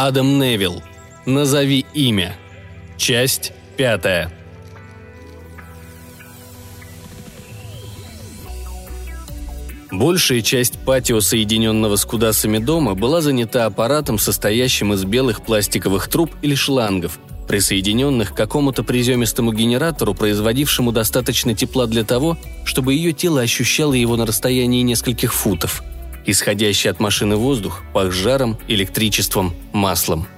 Адам Невилл. Назови имя. Часть пятая. Большая часть патио, соединенного с кудасами дома, была занята аппаратом, состоящим из белых пластиковых труб или шлангов, присоединенных к какому-то приземистому генератору, производившему достаточно тепла для того, чтобы ее тело ощущало его на расстоянии нескольких футов. Исходящий от машины воздух пах жаром, электричеством, маслом.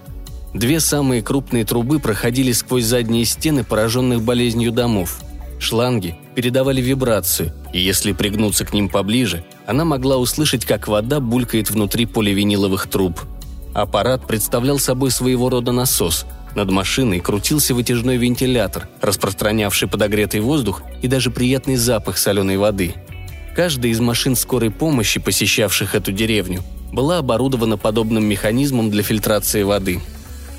Две самые крупные трубы проходили сквозь задние стены пораженных болезнью домов. Шланги передавали вибрацию, и если пригнуться к ним поближе, она могла услышать, как вода булькает внутри поливиниловых труб. Аппарат представлял собой своего рода насос – над машиной крутился вытяжной вентилятор, распространявший подогретый воздух и даже приятный запах соленой воды. Каждая из машин скорой помощи, посещавших эту деревню, была оборудована подобным механизмом для фильтрации воды.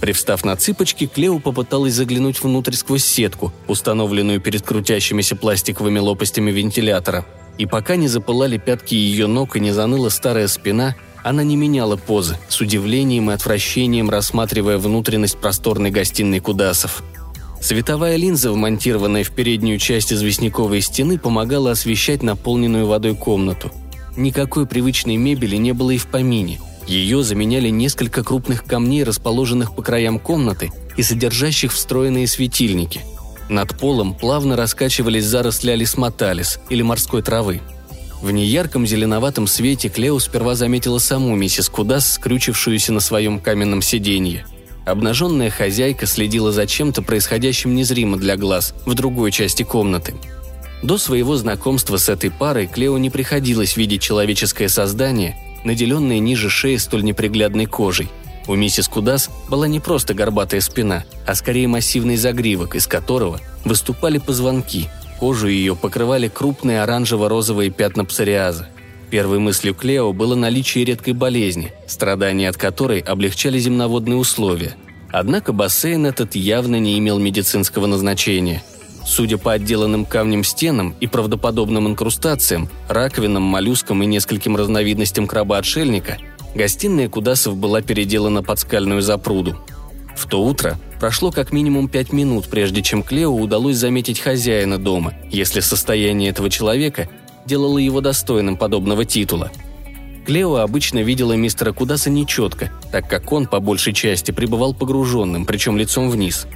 Привстав на цыпочки, Клео попыталась заглянуть внутрь сквозь сетку, установленную перед крутящимися пластиковыми лопастями вентилятора. И пока не запылали пятки ее ног и не заныла старая спина, она не меняла позы, с удивлением и отвращением рассматривая внутренность просторной гостиной Кудасов. Световая линза, вмонтированная в переднюю часть известняковой стены, помогала освещать наполненную водой комнату. Никакой привычной мебели не было и в помине. Ее заменяли несколько крупных камней, расположенных по краям комнаты и содержащих встроенные светильники. Над полом плавно раскачивались заросли алисматалис или морской травы – в неярком зеленоватом свете Клео сперва заметила саму миссис Кудас, скрючившуюся на своем каменном сиденье. Обнаженная хозяйка следила за чем-то происходящим незримо для глаз в другой части комнаты. До своего знакомства с этой парой Клео не приходилось видеть человеческое создание, наделенное ниже шеи столь неприглядной кожей. У миссис Кудас была не просто горбатая спина, а скорее массивный загривок, из которого выступали позвонки – Кожу ее покрывали крупные оранжево-розовые пятна псориаза. Первой мыслью Клео было наличие редкой болезни, страдания от которой облегчали земноводные условия. Однако бассейн этот явно не имел медицинского назначения. Судя по отделанным камнем стенам и правдоподобным инкрустациям, раковинам, моллюскам и нескольким разновидностям краба-отшельника, гостиная Кудасов была переделана под скальную запруду. В то утро Прошло как минимум пять минут, прежде чем Клео удалось заметить хозяина дома, если состояние этого человека делало его достойным подобного титула. Клео обычно видела мистера Кудаса нечетко, так как он, по большей части, пребывал погруженным, причем лицом вниз.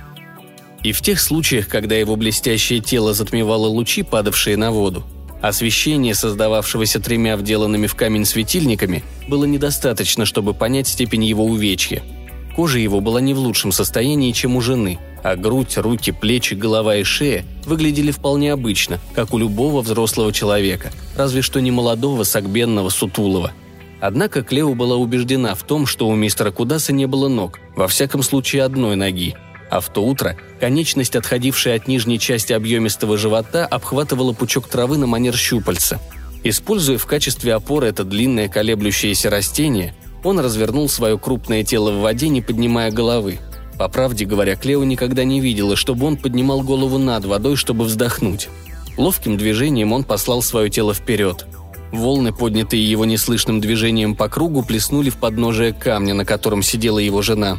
И в тех случаях, когда его блестящее тело затмевало лучи, падавшие на воду, освещение, создававшегося тремя вделанными в камень светильниками, было недостаточно, чтобы понять степень его увечья – Кожа его была не в лучшем состоянии, чем у жены, а грудь, руки, плечи, голова и шея выглядели вполне обычно, как у любого взрослого человека, разве что не молодого, сагбенного, сутулого. Однако Клео была убеждена в том, что у мистера Кудаса не было ног, во всяком случае одной ноги, а в то утро конечность, отходившая от нижней части объемистого живота, обхватывала пучок травы на манер щупальца. Используя в качестве опоры это длинное колеблющееся растение, он развернул свое крупное тело в воде, не поднимая головы. По правде говоря, Клео никогда не видела, чтобы он поднимал голову над водой, чтобы вздохнуть. Ловким движением он послал свое тело вперед. Волны, поднятые его неслышным движением по кругу, плеснули в подножие камня, на котором сидела его жена.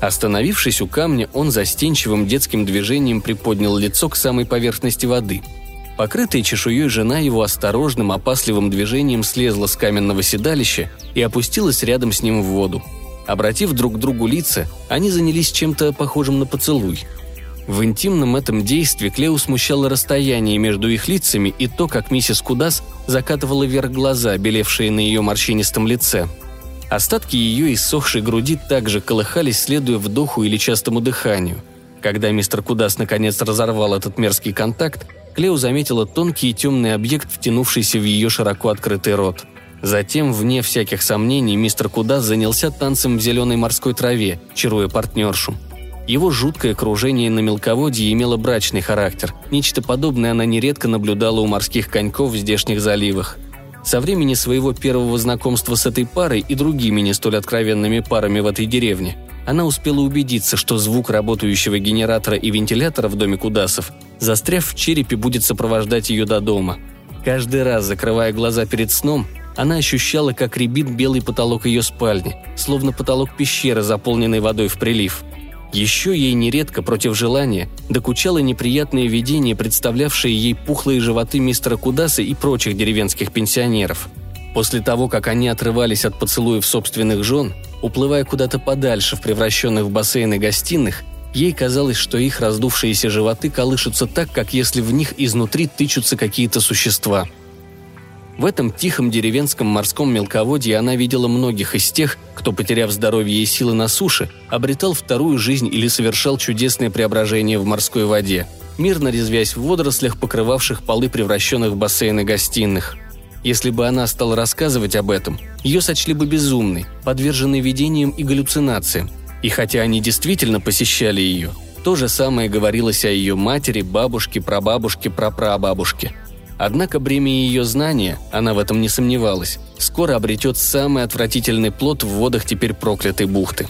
Остановившись у камня, он застенчивым детским движением приподнял лицо к самой поверхности воды – Покрытая чешуей жена его осторожным, опасливым движением слезла с каменного седалища и опустилась рядом с ним в воду. Обратив друг к другу лица, они занялись чем-то похожим на поцелуй. В интимном этом действии Клеу смущало расстояние между их лицами и то, как миссис Кудас закатывала вверх глаза, белевшие на ее морщинистом лице. Остатки ее иссохшей груди также колыхались, следуя вдоху или частому дыханию. Когда мистер Кудас наконец разорвал этот мерзкий контакт, Клео заметила тонкий и темный объект, втянувшийся в ее широко открытый рот. Затем, вне всяких сомнений, мистер Кудас занялся танцем в зеленой морской траве, чаруя партнершу. Его жуткое кружение на мелководье имело брачный характер. Нечто подобное она нередко наблюдала у морских коньков в здешних заливах. Со времени своего первого знакомства с этой парой и другими не столь откровенными парами в этой деревне, она успела убедиться, что звук работающего генератора и вентилятора в доме Кудасов застряв в черепе, будет сопровождать ее до дома. Каждый раз, закрывая глаза перед сном, она ощущала, как рябит белый потолок ее спальни, словно потолок пещеры, заполненной водой в прилив. Еще ей нередко против желания докучало неприятное видение, представлявшее ей пухлые животы мистера Кудаса и прочих деревенских пенсионеров. После того, как они отрывались от поцелуев собственных жен, уплывая куда-то подальше в превращенных в бассейны гостиных, ей казалось, что их раздувшиеся животы колышутся так, как если в них изнутри тычутся какие-то существа – в этом тихом деревенском морском мелководье она видела многих из тех, кто, потеряв здоровье и силы на суше, обретал вторую жизнь или совершал чудесное преображение в морской воде, мирно резвясь в водорослях, покрывавших полы превращенных в бассейны гостиных. Если бы она стала рассказывать об этом, ее сочли бы безумной, подверженной видениям и галлюцинациям. И хотя они действительно посещали ее, то же самое говорилось о ее матери, бабушке, прабабушке, прапрабабушке – Однако бремя ее знания, она в этом не сомневалась, скоро обретет самый отвратительный плод в водах теперь проклятой бухты.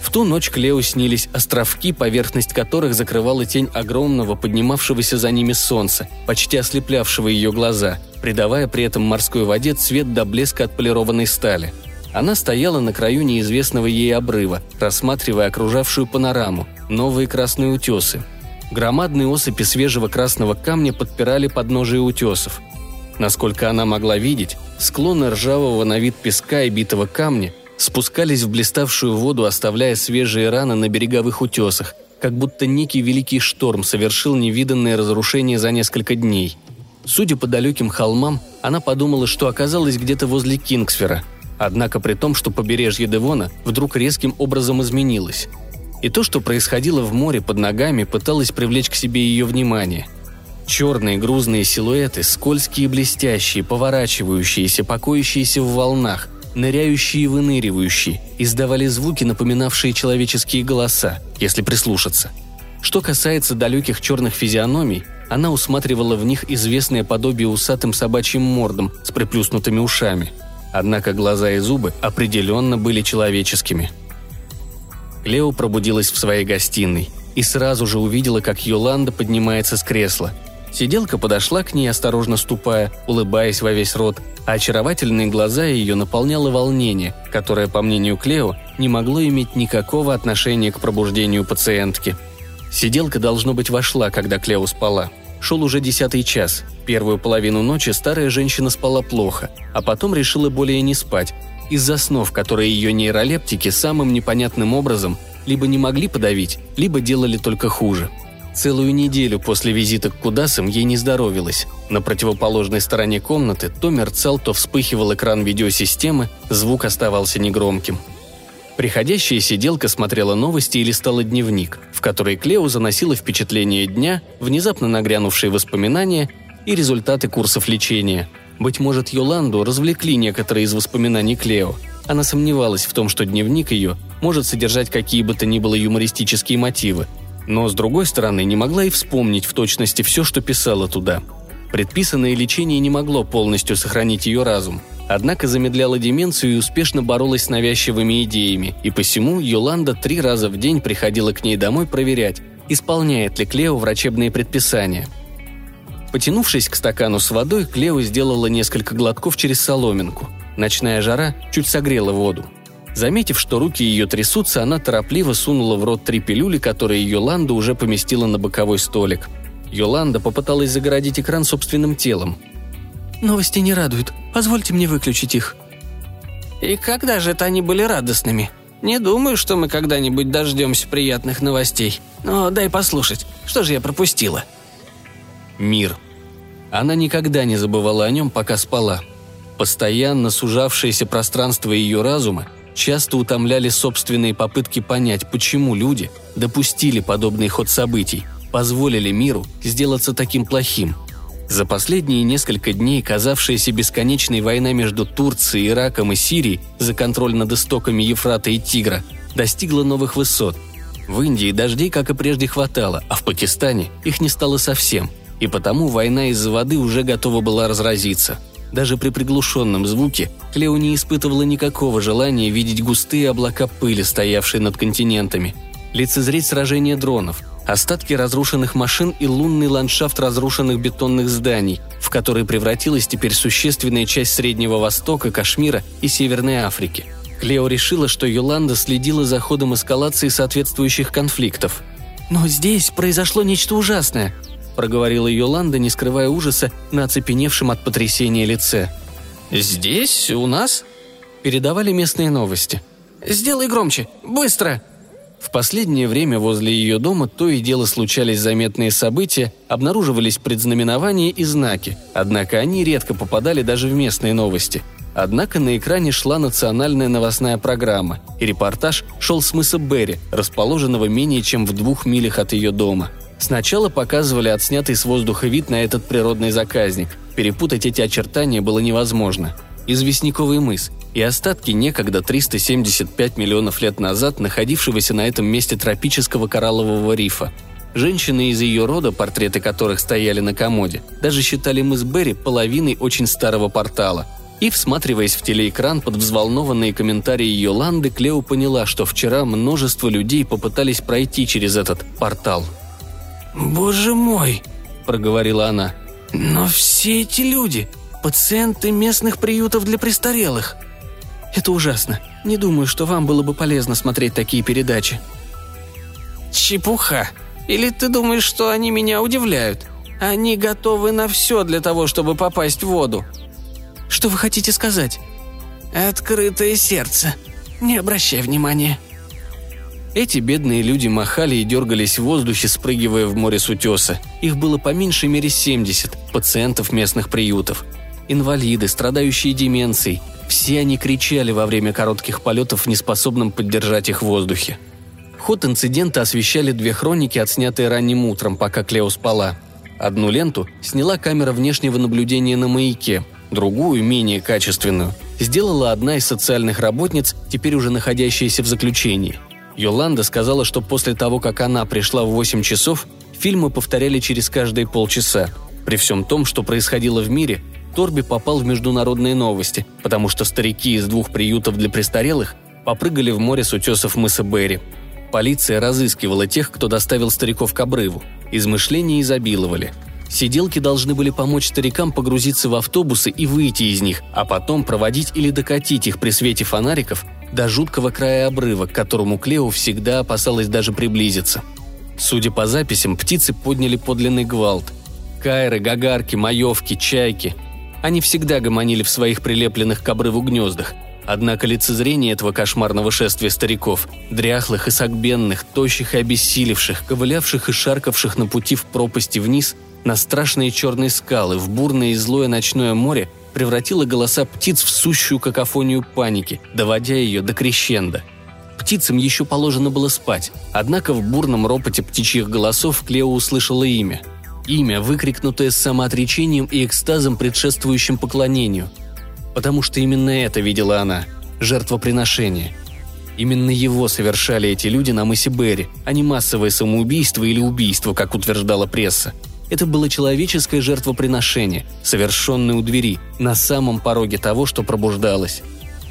В ту ночь Клео снились островки, поверхность которых закрывала тень огромного, поднимавшегося за ними солнца, почти ослеплявшего ее глаза, придавая при этом морской воде цвет до блеска отполированной стали. Она стояла на краю неизвестного ей обрыва, рассматривая окружавшую панораму, новые красные утесы, Громадные осыпи свежего красного камня подпирали подножие утесов. Насколько она могла видеть, склоны ржавого на вид песка и битого камня спускались в блиставшую воду, оставляя свежие раны на береговых утесах, как будто некий великий шторм совершил невиданное разрушение за несколько дней. Судя по далеким холмам, она подумала, что оказалась где-то возле Кингсфера. Однако при том, что побережье Девона вдруг резким образом изменилось – и то, что происходило в море под ногами, пыталось привлечь к себе ее внимание. Черные грузные силуэты, скользкие и блестящие, поворачивающиеся, покоящиеся в волнах, ныряющие и выныривающие, издавали звуки, напоминавшие человеческие голоса, если прислушаться. Что касается далеких черных физиономий, она усматривала в них известное подобие усатым собачьим мордам с приплюснутыми ушами. Однако глаза и зубы определенно были человеческими – Лео пробудилась в своей гостиной и сразу же увидела, как Йоланда поднимается с кресла. Сиделка подошла к ней, осторожно ступая, улыбаясь во весь рот, а очаровательные глаза ее наполняло волнение, которое, по мнению Клео, не могло иметь никакого отношения к пробуждению пациентки. Сиделка, должно быть, вошла, когда Клео спала. Шел уже десятый час. Первую половину ночи старая женщина спала плохо, а потом решила более не спать, из-за снов, которые ее нейролептики самым непонятным образом либо не могли подавить, либо делали только хуже. Целую неделю после визита к Кудасам ей не здоровилось. На противоположной стороне комнаты то мерцал, то вспыхивал экран видеосистемы, звук оставался негромким. Приходящая сиделка смотрела новости и листала дневник, в который Клео заносила впечатления дня, внезапно нагрянувшие воспоминания и результаты курсов лечения – быть может, Йоланду развлекли некоторые из воспоминаний Клео. Она сомневалась в том, что дневник ее может содержать какие бы то ни было юмористические мотивы. Но, с другой стороны, не могла и вспомнить в точности все, что писала туда. Предписанное лечение не могло полностью сохранить ее разум, однако замедляло деменцию и успешно боролась с навязчивыми идеями, и посему Йоланда три раза в день приходила к ней домой проверять, исполняет ли Клео врачебные предписания – Потянувшись к стакану с водой, Клео сделала несколько глотков через соломинку. Ночная жара чуть согрела воду. Заметив, что руки ее трясутся, она торопливо сунула в рот три пилюли, которые Йоланда уже поместила на боковой столик. Йоланда попыталась загородить экран собственным телом. «Новости не радуют. Позвольте мне выключить их». «И когда же это они были радостными? Не думаю, что мы когда-нибудь дождемся приятных новостей. Но дай послушать, что же я пропустила?» Мир – она никогда не забывала о нем, пока спала. Постоянно сужавшееся пространство ее разума часто утомляли собственные попытки понять, почему люди допустили подобный ход событий, позволили миру сделаться таким плохим. За последние несколько дней казавшаяся бесконечной война между Турцией, Ираком и Сирией за контроль над истоками Ефрата и Тигра достигла новых высот. В Индии дождей, как и прежде, хватало, а в Пакистане их не стало совсем – и потому война из-за воды уже готова была разразиться. Даже при приглушенном звуке Клео не испытывала никакого желания видеть густые облака пыли, стоявшие над континентами, лицезреть сражение дронов, остатки разрушенных машин и лунный ландшафт разрушенных бетонных зданий, в который превратилась теперь существенная часть Среднего Востока, Кашмира и Северной Африки. Клео решила, что Йоланда следила за ходом эскалации соответствующих конфликтов. «Но здесь произошло нечто ужасное», – проговорила Йоланда, не скрывая ужаса на оцепеневшем от потрясения лице. «Здесь? У нас?» – передавали местные новости. «Сделай громче! Быстро!» В последнее время возле ее дома то и дело случались заметные события, обнаруживались предзнаменования и знаки, однако они редко попадали даже в местные новости. Однако на экране шла национальная новостная программа, и репортаж шел с мыса Берри, расположенного менее чем в двух милях от ее дома. Сначала показывали отснятый с воздуха вид на этот природный заказник. Перепутать эти очертания было невозможно – известняковый мыс и остатки некогда 375 миллионов лет назад находившегося на этом месте тропического кораллового рифа. Женщины из ее рода, портреты которых стояли на комоде, даже считали мыс Берри половиной очень старого портала. И, всматриваясь в телеэкран под взволнованные комментарии Йоланды, Клео поняла, что вчера множество людей попытались пройти через этот портал. «Боже мой!» – проговорила она. «Но все эти люди, пациенты местных приютов для престарелых. Это ужасно. Не думаю, что вам было бы полезно смотреть такие передачи. Чепуха. Или ты думаешь, что они меня удивляют? Они готовы на все для того, чтобы попасть в воду. Что вы хотите сказать? Открытое сердце. Не обращай внимания. Эти бедные люди махали и дергались в воздухе, спрыгивая в море с утеса. Их было по меньшей мере 70 пациентов местных приютов – инвалиды, страдающие деменцией. Все они кричали во время коротких полетов, неспособным поддержать их в воздухе. Ход инцидента освещали две хроники, отснятые ранним утром, пока Клео спала. Одну ленту сняла камера внешнего наблюдения на маяке, другую, менее качественную, сделала одна из социальных работниц, теперь уже находящаяся в заключении. Йоланда сказала, что после того, как она пришла в 8 часов, фильмы повторяли через каждые полчаса. При всем том, что происходило в мире, Торби попал в международные новости, потому что старики из двух приютов для престарелых попрыгали в море с утесов мыса Берри. Полиция разыскивала тех, кто доставил стариков к обрыву. Измышления изобиловали. Сиделки должны были помочь старикам погрузиться в автобусы и выйти из них, а потом проводить или докатить их при свете фонариков до жуткого края обрыва, к которому Клео всегда опасалась даже приблизиться. Судя по записям, птицы подняли подлинный гвалт. Кайры, гагарки, маевки, чайки они всегда гомонили в своих прилепленных к обрыву гнездах. Однако лицезрение этого кошмарного шествия стариков, дряхлых и согбенных, тощих и обессилевших, ковылявших и шаркавших на пути в пропасти вниз, на страшные черные скалы, в бурное и злое ночное море, превратило голоса птиц в сущую какофонию паники, доводя ее до крещенда. Птицам еще положено было спать, однако в бурном ропоте птичьих голосов Клео услышала имя – Имя, выкрикнутое с самоотречением и экстазом, предшествующим поклонению. Потому что именно это видела она – жертвоприношение. Именно его совершали эти люди на мысе Берри, а не массовое самоубийство или убийство, как утверждала пресса. Это было человеческое жертвоприношение, совершенное у двери, на самом пороге того, что пробуждалось.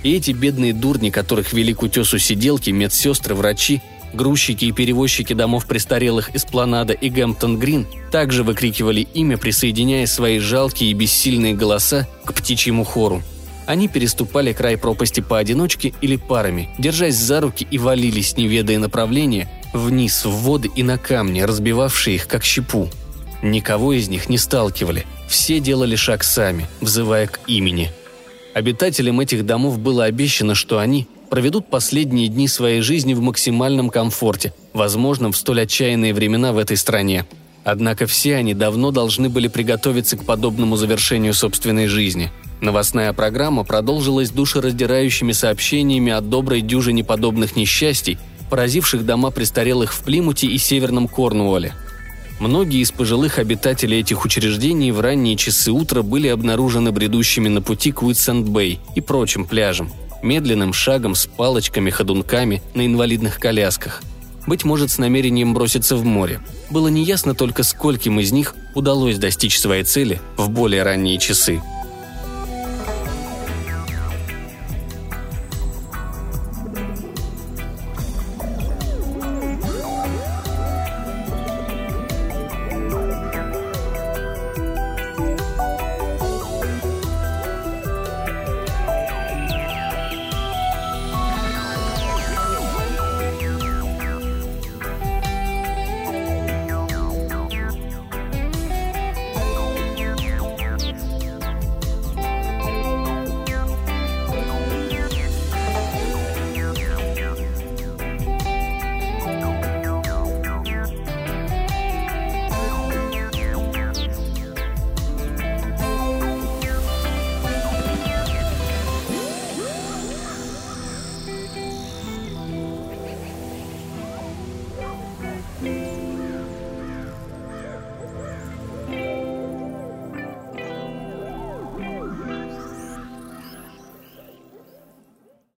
И эти бедные дурни, которых вели к утесу сиделки, медсестры, врачи, Грузчики и перевозчики домов престарелых из Планада и Гэмптон-Грин также выкрикивали имя, присоединяя свои жалкие и бессильные голоса к птичьему хору. Они переступали край пропасти поодиночке или парами, держась за руки и валились, не ведая направления, вниз, в воды и на камни, разбивавшие их, как щепу. Никого из них не сталкивали, все делали шаг сами, взывая к имени. Обитателям этих домов было обещано, что они проведут последние дни своей жизни в максимальном комфорте, возможном в столь отчаянные времена в этой стране. Однако все они давно должны были приготовиться к подобному завершению собственной жизни. Новостная программа продолжилась душераздирающими сообщениями о доброй дюжине подобных несчастий, поразивших дома престарелых в Плимуте и Северном Корнуолле. Многие из пожилых обитателей этих учреждений в ранние часы утра были обнаружены бредущими на пути к Уитсенд-Бэй и прочим пляжам – медленным шагом с палочками-ходунками на инвалидных колясках. Быть может, с намерением броситься в море. Было неясно только, скольким из них удалось достичь своей цели в более ранние часы –